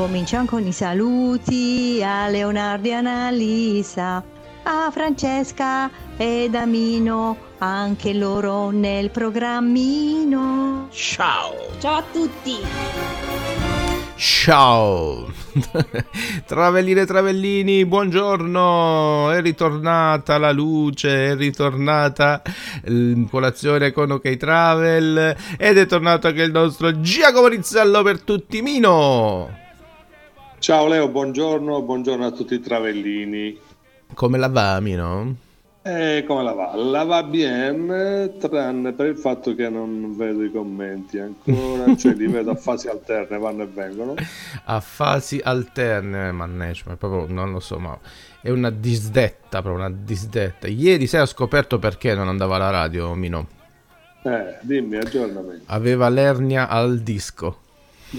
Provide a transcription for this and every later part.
Cominciamo con i saluti a Leonardo e Annalisa, a Francesca ed Amino, anche loro nel programmino. Ciao. Ciao a tutti. Ciao. Travelline e travellini, buongiorno. È ritornata la luce, è ritornata l- colazione con OK Travel ed è tornato anche il nostro Giacomo Rizzello per tutti Mino. Ciao Leo, buongiorno, buongiorno a tutti i travellini. Come la va Mino? E come la va? La va bien, tranne per il fatto che non vedo i commenti ancora, cioè li vedo a fasi alterne, vanno e vengono. A fasi alterne, mannaggia, ma proprio non lo so, ma è una disdetta, proprio una disdetta. Ieri sera ho scoperto perché non andava alla radio Mino. Eh, dimmi, aggiornami. Aveva l'ernia al disco.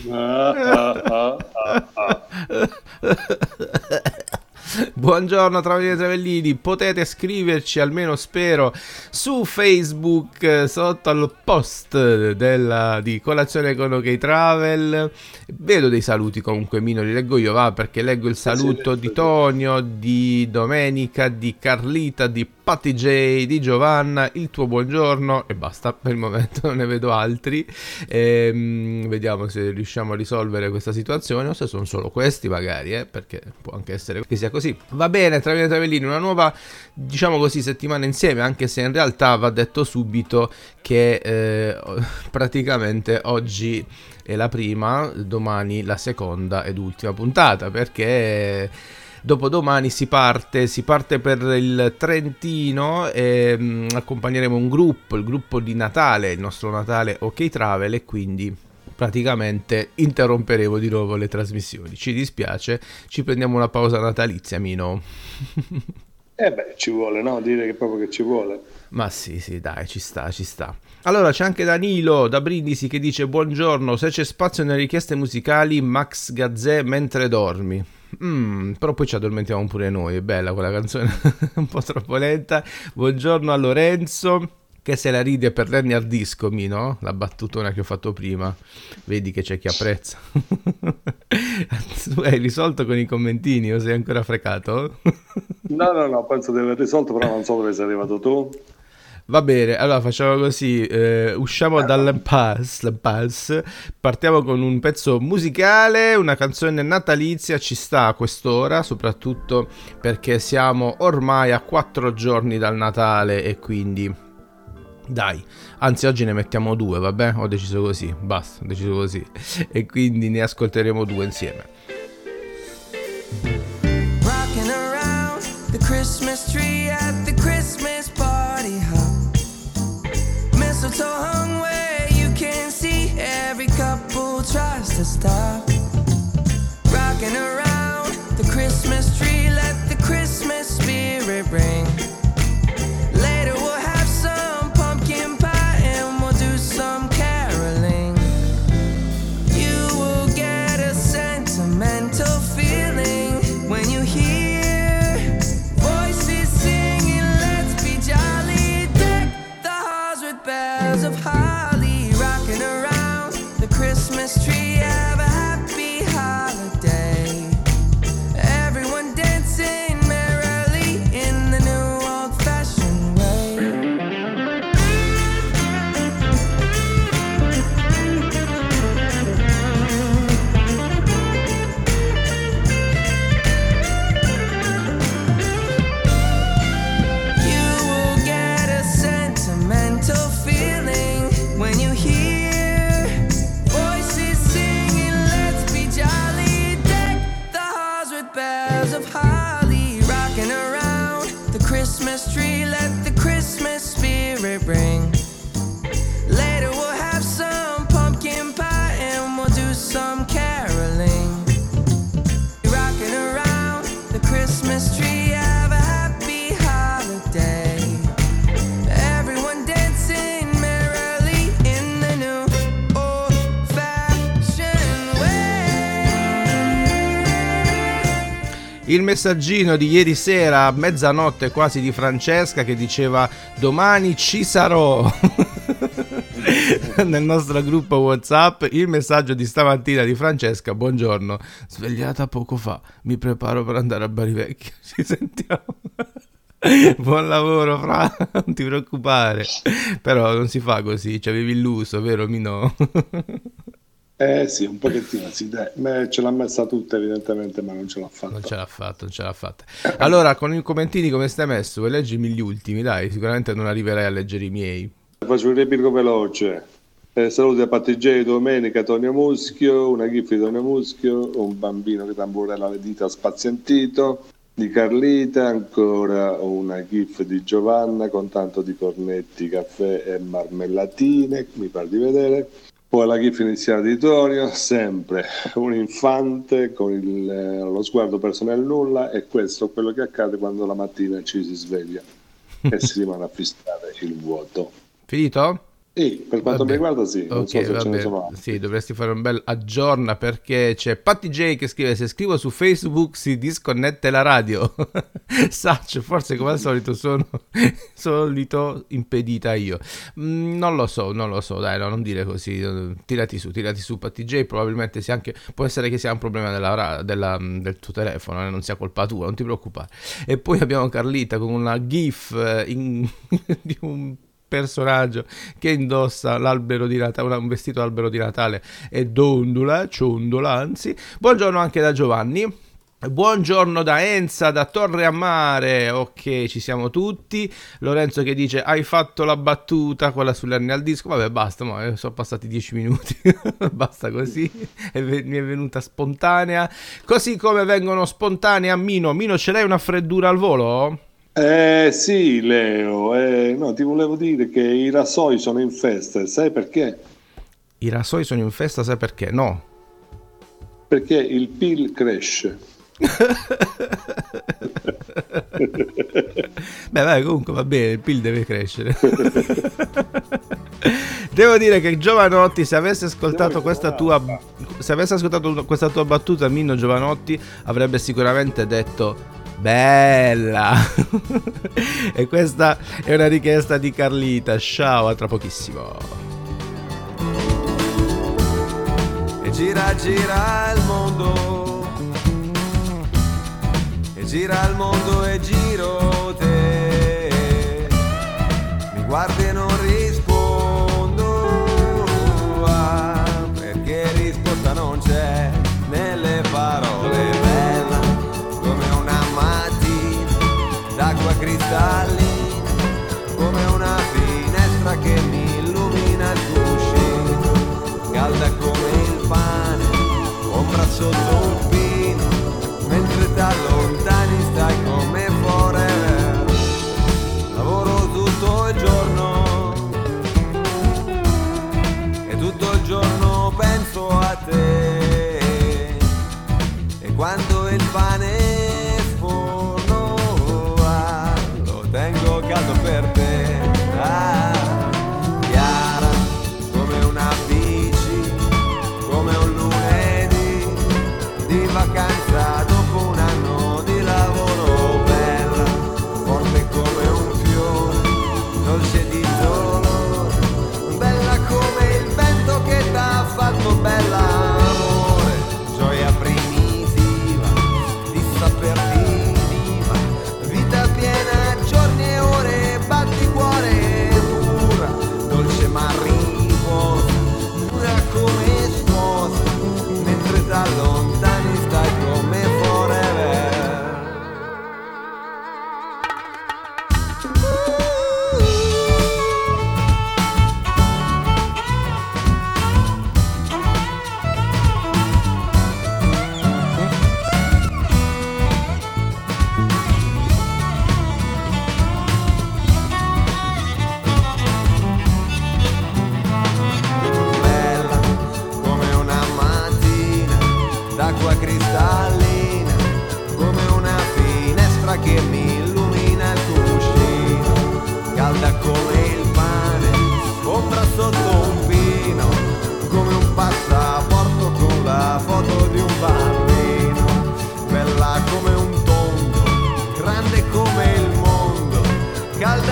Buongiorno Travellini e Travellini, potete scriverci almeno spero su Facebook eh, sotto al post della, di colazione con OK Travel. Vedo dei saluti comunque Mino, li leggo io, va perché leggo il saluto di Tonio, di Domenica, di Carlita, di Patti J, di Giovanna, il tuo buongiorno e basta, per il momento non ne vedo altri. Ehm, vediamo se riusciamo a risolvere questa situazione o se sono solo questi magari, eh, perché può anche essere che sia così. Va bene, Travellini e Travellini, una nuova, diciamo così, settimana insieme, anche se in realtà va detto subito che eh, praticamente oggi è la prima, domani la seconda ed ultima puntata, perché dopodomani si parte, si parte per il Trentino e mh, accompagneremo un gruppo, il gruppo di Natale, il nostro Natale OK Travel e quindi praticamente interromperemo di nuovo le trasmissioni. Ci dispiace, ci prendiamo una pausa natalizia, Mino. Eh beh, ci vuole, no? Dire che proprio che ci vuole. Ma sì, sì, dai, ci sta, ci sta. Allora c'è anche Danilo da Brindisi che dice buongiorno, se c'è spazio nelle richieste musicali Max Gazzè mentre dormi. Mm, però poi ci addormentiamo pure noi, è bella quella canzone, un po' troppo lenta. Buongiorno a Lorenzo che se la ride per disco, Mino, la battutona che ho fatto prima. Vedi che c'è chi apprezza. tu hai risolto con i commentini o sei ancora frecato? No, no, no, penso di aver risolto, però non so dove sei arrivato tu. Va bene, allora facciamo così, eh, usciamo dall'impasse, l'impasse, partiamo con un pezzo musicale, una canzone natalizia, ci sta a quest'ora, soprattutto perché siamo ormai a quattro giorni dal Natale e quindi dai, anzi oggi ne mettiamo due, vabbè? Ho deciso così, basta, ho deciso così. E quindi ne ascolteremo due insieme. Rocking around the Christmas tree at the messaggino di ieri sera a mezzanotte quasi di Francesca che diceva domani ci sarò. Nel nostro gruppo WhatsApp il messaggio di stamattina di Francesca, buongiorno, svegliata poco fa, mi preparo per andare a Bari Vecchia, ci sentiamo. Buon lavoro, Fra, non ti preoccupare. Però non si fa così, ci avevi illuso, vero Mino? Eh sì, un pochettino sì, dai. Beh, ce l'ha messa tutta evidentemente, ma non ce l'ha fatta. Non ce l'ha fatta, non ce l'ha fatta. Allora, con i commentini come stai messo? Vuoi leggermi gli ultimi? Dai, sicuramente non arriverai a leggere i miei. Faccio un replico veloce. Eh, saluti a Patti J, domenica Tonio Muschio, una gif di Tonio Muschio, un bambino che tamburella le dita spazientito, di Carlita, ancora una gif di Giovanna con tanto di cornetti, caffè e marmellatine, mi pare di vedere. Poi la gif iniziale di Tonio, sempre un infante con il, lo sguardo perso nel nulla e questo è quello che accade quando la mattina ci si sveglia e si rimane a fissare il vuoto. Finito? Sì, per quanto mi riguarda sì, non Ok, so se ce vabbè. ne sono altri. Sì, dovresti fare un bel aggiorna perché c'è Patti J che scrive se scrivo su Facebook si disconnette la radio. Saccio, forse come al solito sono solito impedita io. Mm, non lo so, non lo so, dai, no, non dire così. Tirati su, tirati su Patti J, probabilmente sia anche può essere che sia un problema della della- del tuo telefono, eh, non sia colpa tua, non ti preoccupare. E poi abbiamo Carlita con una gif eh, in- di un personaggio che indossa l'albero di Natale, un vestito albero di Natale e dondola, ciondola anzi. Buongiorno anche da Giovanni. Buongiorno da Enza, da Torre a Mare, ok ci siamo tutti, Lorenzo che dice hai fatto la battuta, quella sull'ernia al disco, vabbè basta, ma eh, sono passati dieci minuti, basta così, mi è venuta spontanea, così come vengono spontanee a Mino, Mino ce l'hai una freddura al volo? Eh sì, Leo, eh, no, ti volevo dire che i rasoi sono in festa, sai perché? I rasoi sono in festa, sai perché? No. Perché il PIL cresce. Beh, vai, comunque va bene, il PIL deve crescere. Devo dire che Giovanotti, se avesse ascoltato questa tua se avesse ascoltato questa tua battuta, Minno Giovanotti avrebbe sicuramente detto Bella! e questa è una richiesta di Carlita. Ciao, a tra pochissimo. E gira, gira il mondo. E gira il mondo e giro te. Mi guardi e non rispondo. D'acqua cristallina. Come una finestra che mi illumina il cuscino calda come il pane, ombra sotto un pino, mentre da lontani stai come forever. Lavoro tutto il giorno e tutto il giorno penso a te. E quando il pane come un tonto, grande come il mondo, calda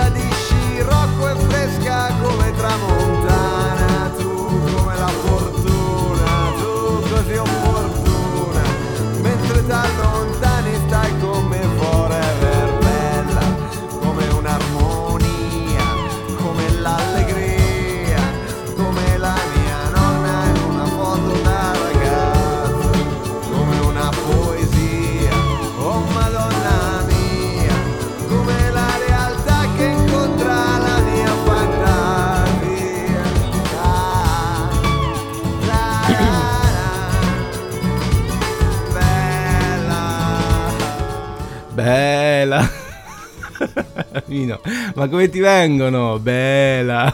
Mino, ma come ti vengono? Bella.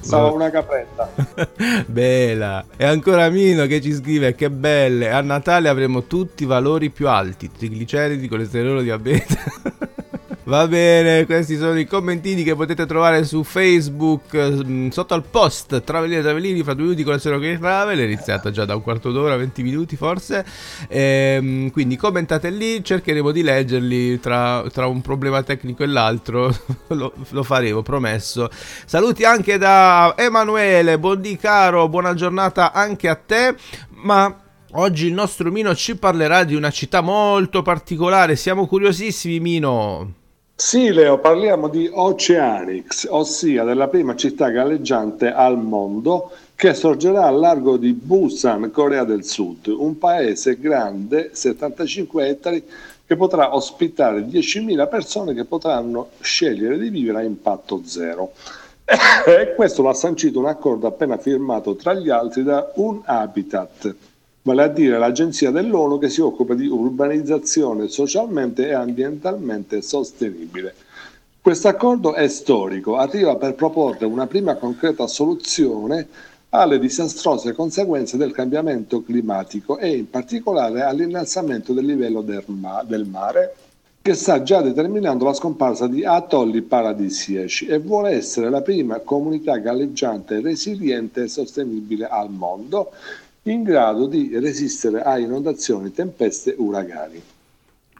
Stavo una capretta. Bella. E ancora Mino che ci scrive che belle. A Natale avremo tutti i valori più alti, trigliceridi, colesterolo, diabete. Va bene, questi sono i commentini che potete trovare su Facebook mm, sotto al post Travellini e Travellini fra due minuti con la storia che travel, è iniziata già da un quarto d'ora, 20 minuti forse. Ehm, quindi commentate lì, cercheremo di leggerli tra, tra un problema tecnico e l'altro, lo, lo faremo, promesso. Saluti anche da Emanuele, buondì caro, buona giornata anche a te, ma Oggi il nostro Mino ci parlerà di una città molto particolare. Siamo curiosissimi, Mino. Sì, Leo, parliamo di Oceanix, ossia della prima città galleggiante al mondo che sorgerà al largo di Busan, Corea del Sud, un paese grande, 75 ettari, che potrà ospitare 10.000 persone che potranno scegliere di vivere a impatto zero. E questo lo ha sancito un accordo appena firmato tra gli altri da Un Habitat, vale a dire l'agenzia dell'ONU che si occupa di urbanizzazione socialmente e ambientalmente sostenibile. Questo accordo è storico, arriva per proporre una prima concreta soluzione alle disastrose conseguenze del cambiamento climatico e in particolare all'innalzamento del livello del, ma- del mare che sta già determinando la scomparsa di atolli paradisiaci e vuole essere la prima comunità galleggiante resiliente e sostenibile al mondo in grado di resistere a inondazioni, tempeste uragani.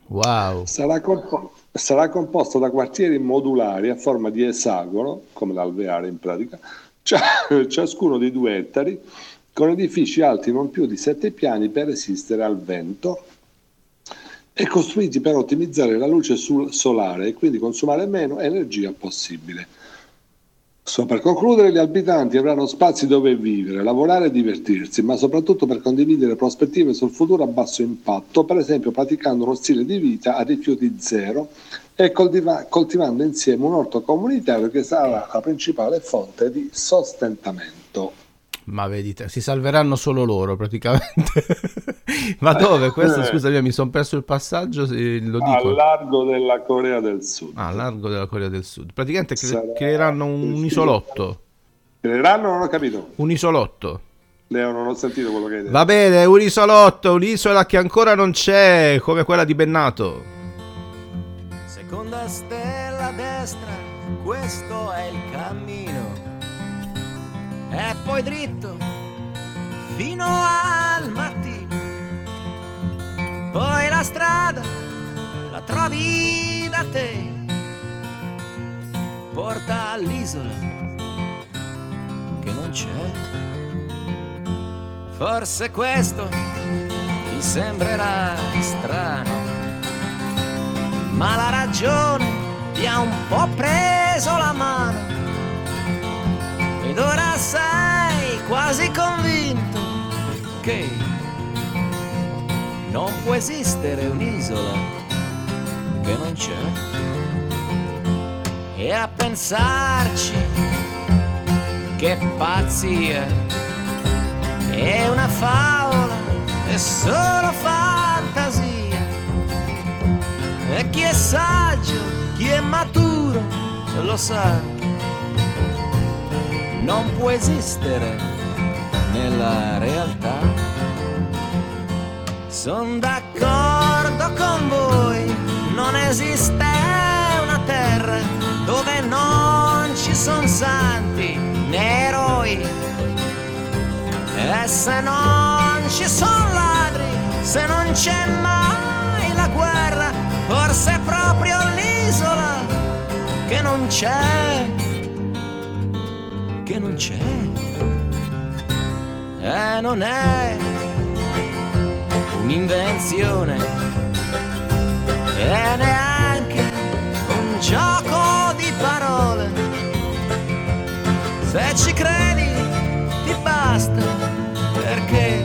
Wow. Sarà, compo- sarà composto da quartieri modulari a forma di esagono, come l'alveare in pratica, cia- ciascuno di due ettari, con edifici alti non più di sette piani per resistere al vento e costruiti per ottimizzare la luce sul- solare e quindi consumare meno energia possibile. So, per concludere, gli abitanti avranno spazi dove vivere, lavorare e divertirsi, ma soprattutto per condividere prospettive sul futuro a basso impatto, per esempio praticando uno stile di vita a rifiuti zero e coltiva- coltivando insieme un orto comunitario che sarà la principale fonte di sostentamento. Ma vedi, te, si salveranno solo loro praticamente. Ma dove? Questo, Eh. scusami, mi sono perso il passaggio, lo dico. Al largo della Corea del Sud. Ah, a largo della Corea del Sud. Praticamente cre- creeranno un, un isolotto. Creeranno? Non ho capito. Un isolotto. Leo, non ho sentito quello che hai detto. Va bene, un isolotto, un'isola che ancora non c'è, come quella di Bennato. Seconda stella a destra, questo è il cammino. E poi dritto fino al mattino. Poi la strada la trovi da te. Porta all'isola che non c'è. Forse questo ti sembrerà strano ma la ragione ti ha un po' preso la mano ed ora sei quasi convinto che non può esistere un'isola che non c'è. E a pensarci che pazzia. È una favola è solo fantasia. E chi è saggio, chi è maturo, lo sa. Non può esistere nella realtà. Sono d'accordo con voi, non esiste una terra dove non ci sono santi né eroi. E se non ci sono ladri, se non c'è mai la guerra, forse è proprio l'isola che non c'è, che non c'è. E non è un'invenzione e neanche un gioco di parole. Se ci credi ti basta perché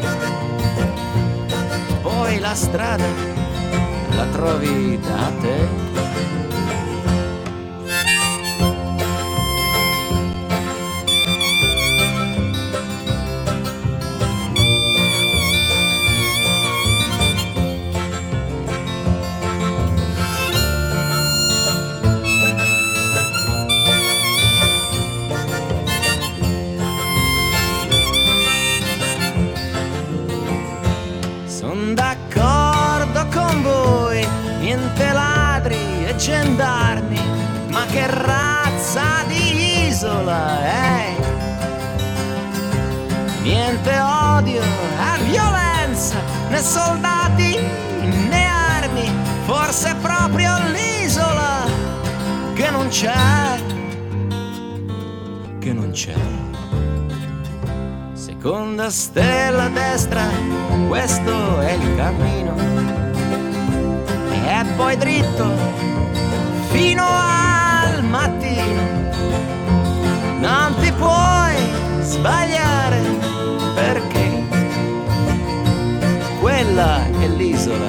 poi la strada la trovi da te. Isola è? Niente odio e violenza, né soldati né armi, forse proprio l'isola che non c'è, che non c'è. Seconda stella a destra, questo è il cammino. E poi dritto fino al mattino. Puoi sbagliare perché quella è l'isola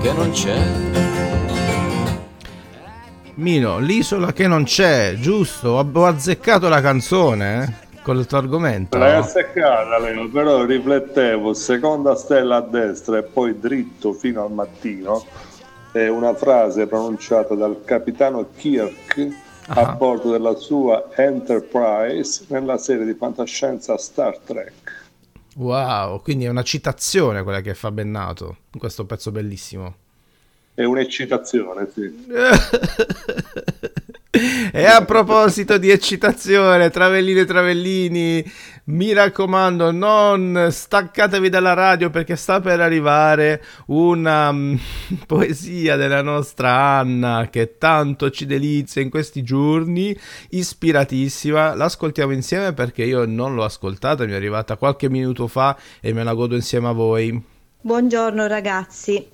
che non c'è. Mino, l'isola che non c'è, giusto? Ho azzeccato la canzone eh? con il tuo argomento. L'hai azzeccata, Leo, però riflettevo, seconda stella a destra e poi dritto fino al mattino, è una frase pronunciata dal capitano Kirk a Ah. bordo della sua Enterprise nella serie di fantascienza Star Trek. Wow, quindi è una citazione quella che fa Bennato in questo pezzo bellissimo. È un'eccitazione, sì. e a proposito di eccitazione, travellini e travellini, mi raccomando, non staccatevi dalla radio perché sta per arrivare una mm, poesia della nostra Anna che tanto ci delizia in questi giorni, ispiratissima. L'ascoltiamo insieme perché io non l'ho ascoltata, mi è arrivata qualche minuto fa e me la godo insieme a voi. Buongiorno ragazzi,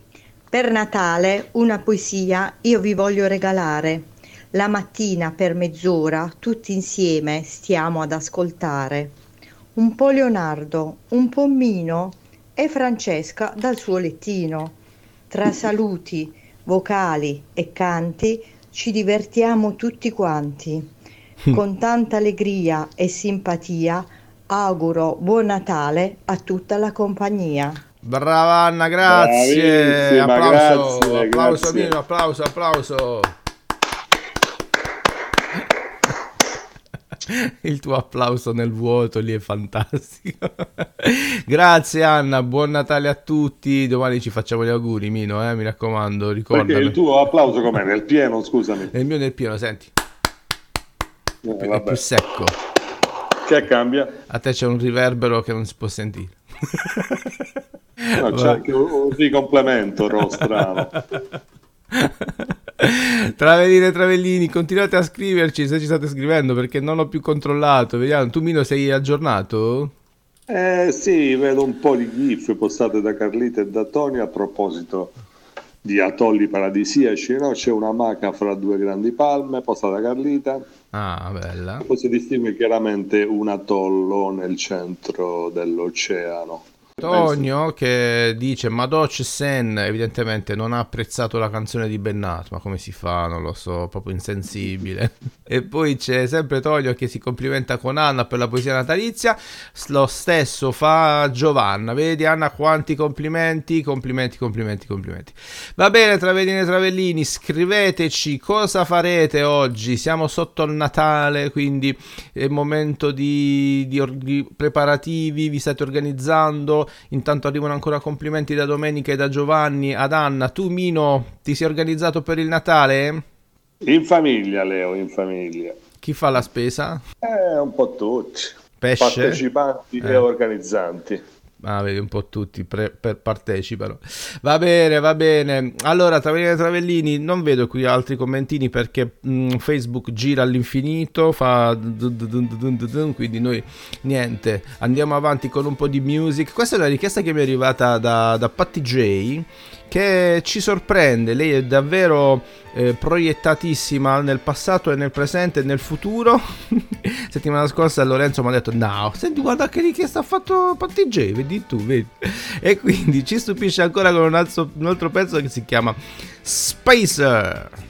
per Natale una poesia io vi voglio regalare. La mattina per mezz'ora tutti insieme stiamo ad ascoltare. Un po' Leonardo, un po' Mino e Francesca dal suo lettino. Tra saluti, vocali e canti ci divertiamo tutti quanti. Con tanta allegria e simpatia auguro buon Natale a tutta la compagnia. Brava Anna, grazie. Bravissima, Applauso, grazie, applauso grazie. Mino, applauso, applauso. Il tuo applauso nel vuoto lì è fantastico. Grazie Anna, buon Natale a tutti. Domani ci facciamo gli auguri, Mino, eh, mi raccomando, Perché ricordami. il tuo applauso com'è? Nel pieno, scusami. Nel mio nel pieno, senti, Eh, è vabbè. più secco. Che cambia? A te c'è un riverbero che non si può sentire. No, c'è anche un, un ricomplemento rostrano. Travellini e travellini, continuate a scriverci se ci state scrivendo perché non ho più controllato. Vediamo, tu Mino sei aggiornato? Eh sì, vedo un po' di gif postate da Carlita e da Tony a proposito di atolli paradisiaci, no? C'è una maca fra due grandi palme postata da Carlita, Ah, bella. poi si distingue chiaramente un atollo nel centro dell'oceano. Tonio che dice Madoc Sen evidentemente non ha apprezzato la canzone di Bennato, ma come si fa? Non lo so, proprio insensibile. e poi c'è sempre Tonio che si complimenta con Anna per la poesia natalizia, lo stesso fa Giovanna, vedi Anna quanti complimenti, complimenti, complimenti, complimenti. Va bene Travellini e Travellini, scriveteci cosa farete oggi, siamo sotto il Natale, quindi è momento di, di di preparativi, vi state organizzando, intanto arrivano ancora complimenti da Domenica e da Giovanni ad Anna. Tu Mino, ti sei organizzato per il Natale? In famiglia, Leo, in famiglia. Chi fa la spesa? Eh, un po' tutti. Pesce? Partecipanti Eh. e organizzanti. Ah, vedi, un po' tutti pre- per- partecipano. Va bene, va bene. Allora, Travellini e Travellini, non vedo qui altri commentini perché mm, Facebook gira all'infinito, fa quindi noi niente, andiamo avanti con un po' di music. Questa è una richiesta che mi è arrivata da, da Patty J che ci sorprende, lei è davvero eh, proiettatissima nel passato e nel presente e nel futuro. Settimana scorsa Lorenzo mi ha detto no, senti guarda che richiesta ha fatto Patty J, vedi tu, vedi. E quindi ci stupisce ancora con un altro, un altro pezzo che si chiama Spacer.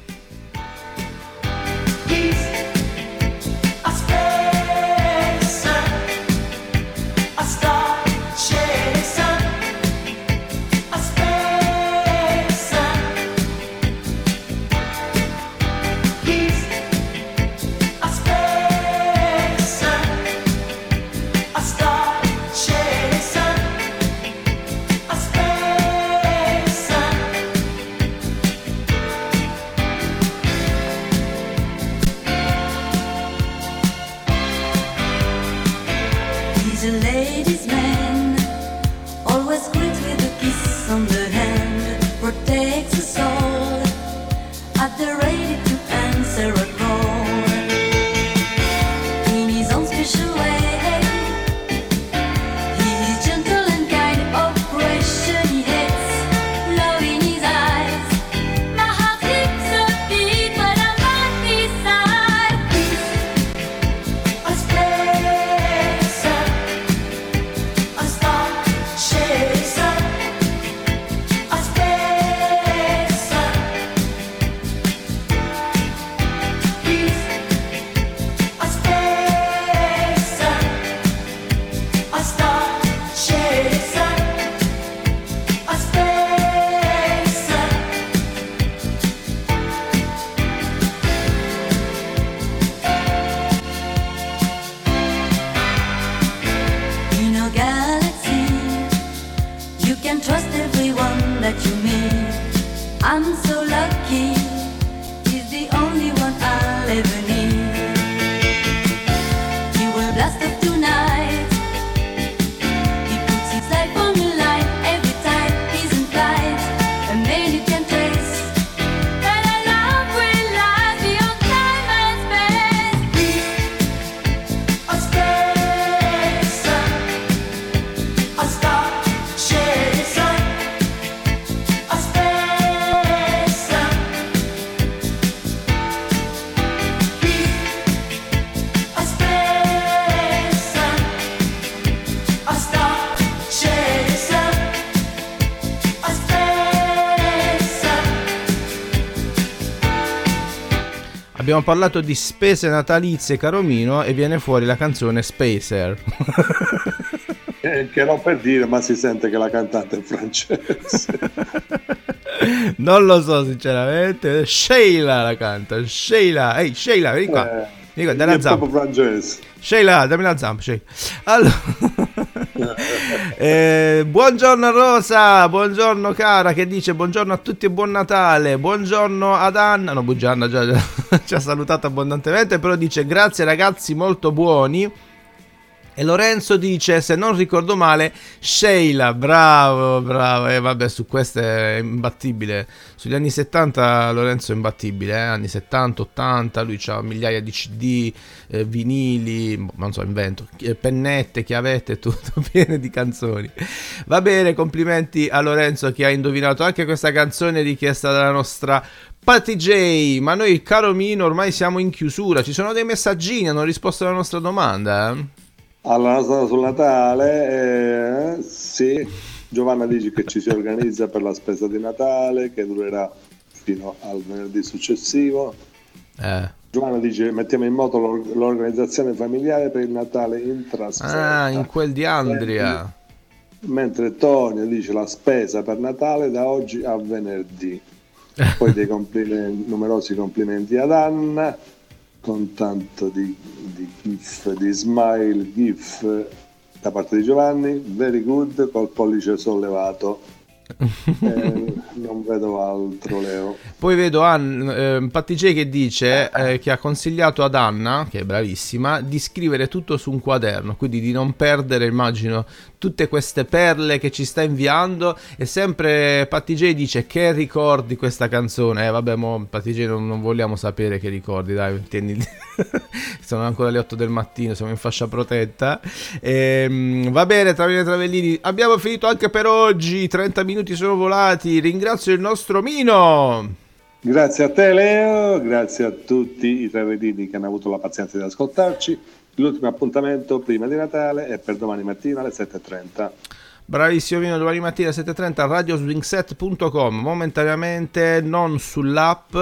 Abbiamo parlato di spese natalizie, caro Mino, e viene fuori la canzone Spacer. Eh, che non per dire, ma si sente che la cantante è francese. non lo so, sinceramente. Sheila la canta. Sheila, ehi, Sheila, vieni qua. Eh, Vieni qua, dai è la zampa. francese. Sheila, dammi la zampa, Sheila. Allora... Eh, buongiorno Rosa, buongiorno cara che dice buongiorno a tutti e buon Natale, buongiorno ad Anna, no buongiorno già, già ci ha salutato abbondantemente, però dice grazie ragazzi molto buoni. E Lorenzo dice, se non ricordo male, Sheila, bravo, bravo. E vabbè, su questo è imbattibile. Sugli anni 70 Lorenzo è imbattibile, eh? anni 70, 80, lui ha migliaia di CD, eh, vinili, boh, non so, invento, eh, pennette, chiavette, tutto pieno di canzoni. Va bene, complimenti a Lorenzo che ha indovinato anche questa canzone richiesta dalla nostra Patty J. Ma noi, caro Mino, ormai siamo in chiusura. Ci sono dei messaggini, hanno risposto alla nostra domanda. Allora, sono sul Natale, eh, sì, Giovanna dice che ci si organizza per la spesa di Natale che durerà fino al venerdì successivo. Eh. Giovanna dice mettiamo in moto l'or- l'organizzazione familiare per il Natale in trasferta. Ah, in quel di Andria. Mentre Tonio dice la spesa per Natale da oggi a venerdì. Poi dei complimenti- numerosi complimenti ad Anna con tanto di, di gif, di smile, gif da parte di Giovanni, very good col pollice sollevato. Eh, non vedo altro, Leo. Poi vedo Ann, eh, Patti J che dice eh, che ha consigliato ad Anna, che è bravissima, di scrivere tutto su un quaderno, quindi di non perdere, immagino, tutte queste perle che ci sta inviando. E sempre Patti J dice che ricordi questa canzone. Eh vabbè, mo Patti J non, non vogliamo sapere che ricordi, dai, tieni... sono ancora le 8 del mattino, siamo in fascia protetta. Ehm, va bene, Travellini Travellini, abbiamo finito anche per oggi, 30 minuti sono volati, ringrazio il nostro Mino. Grazie a te Leo, grazie a tutti i travedini che hanno avuto la pazienza di ascoltarci. L'ultimo appuntamento prima di Natale è per domani mattina alle 7.30. Bravissimo Vino, domani mattina alle 7.30 radioswingset.com, momentaneamente non sull'app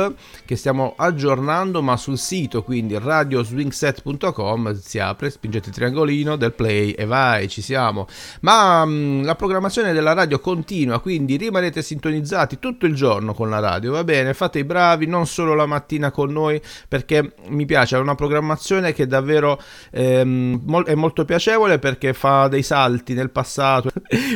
che stiamo aggiornando ma sul sito, quindi radioswingset.com si apre, spingete il triangolino del play e vai, ci siamo. Ma mh, la programmazione della radio continua, quindi rimanete sintonizzati tutto il giorno con la radio, va bene? Fate i bravi, non solo la mattina con noi perché mi piace, è una programmazione che davvero ehm, è molto piacevole perché fa dei salti nel passato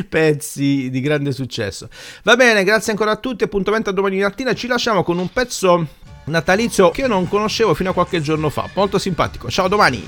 pezzi di grande successo. Va bene, grazie ancora a tutti. Appuntamento a domani mattina. Ci lasciamo con un pezzo natalizio che io non conoscevo fino a qualche giorno fa. Molto simpatico. Ciao, domani.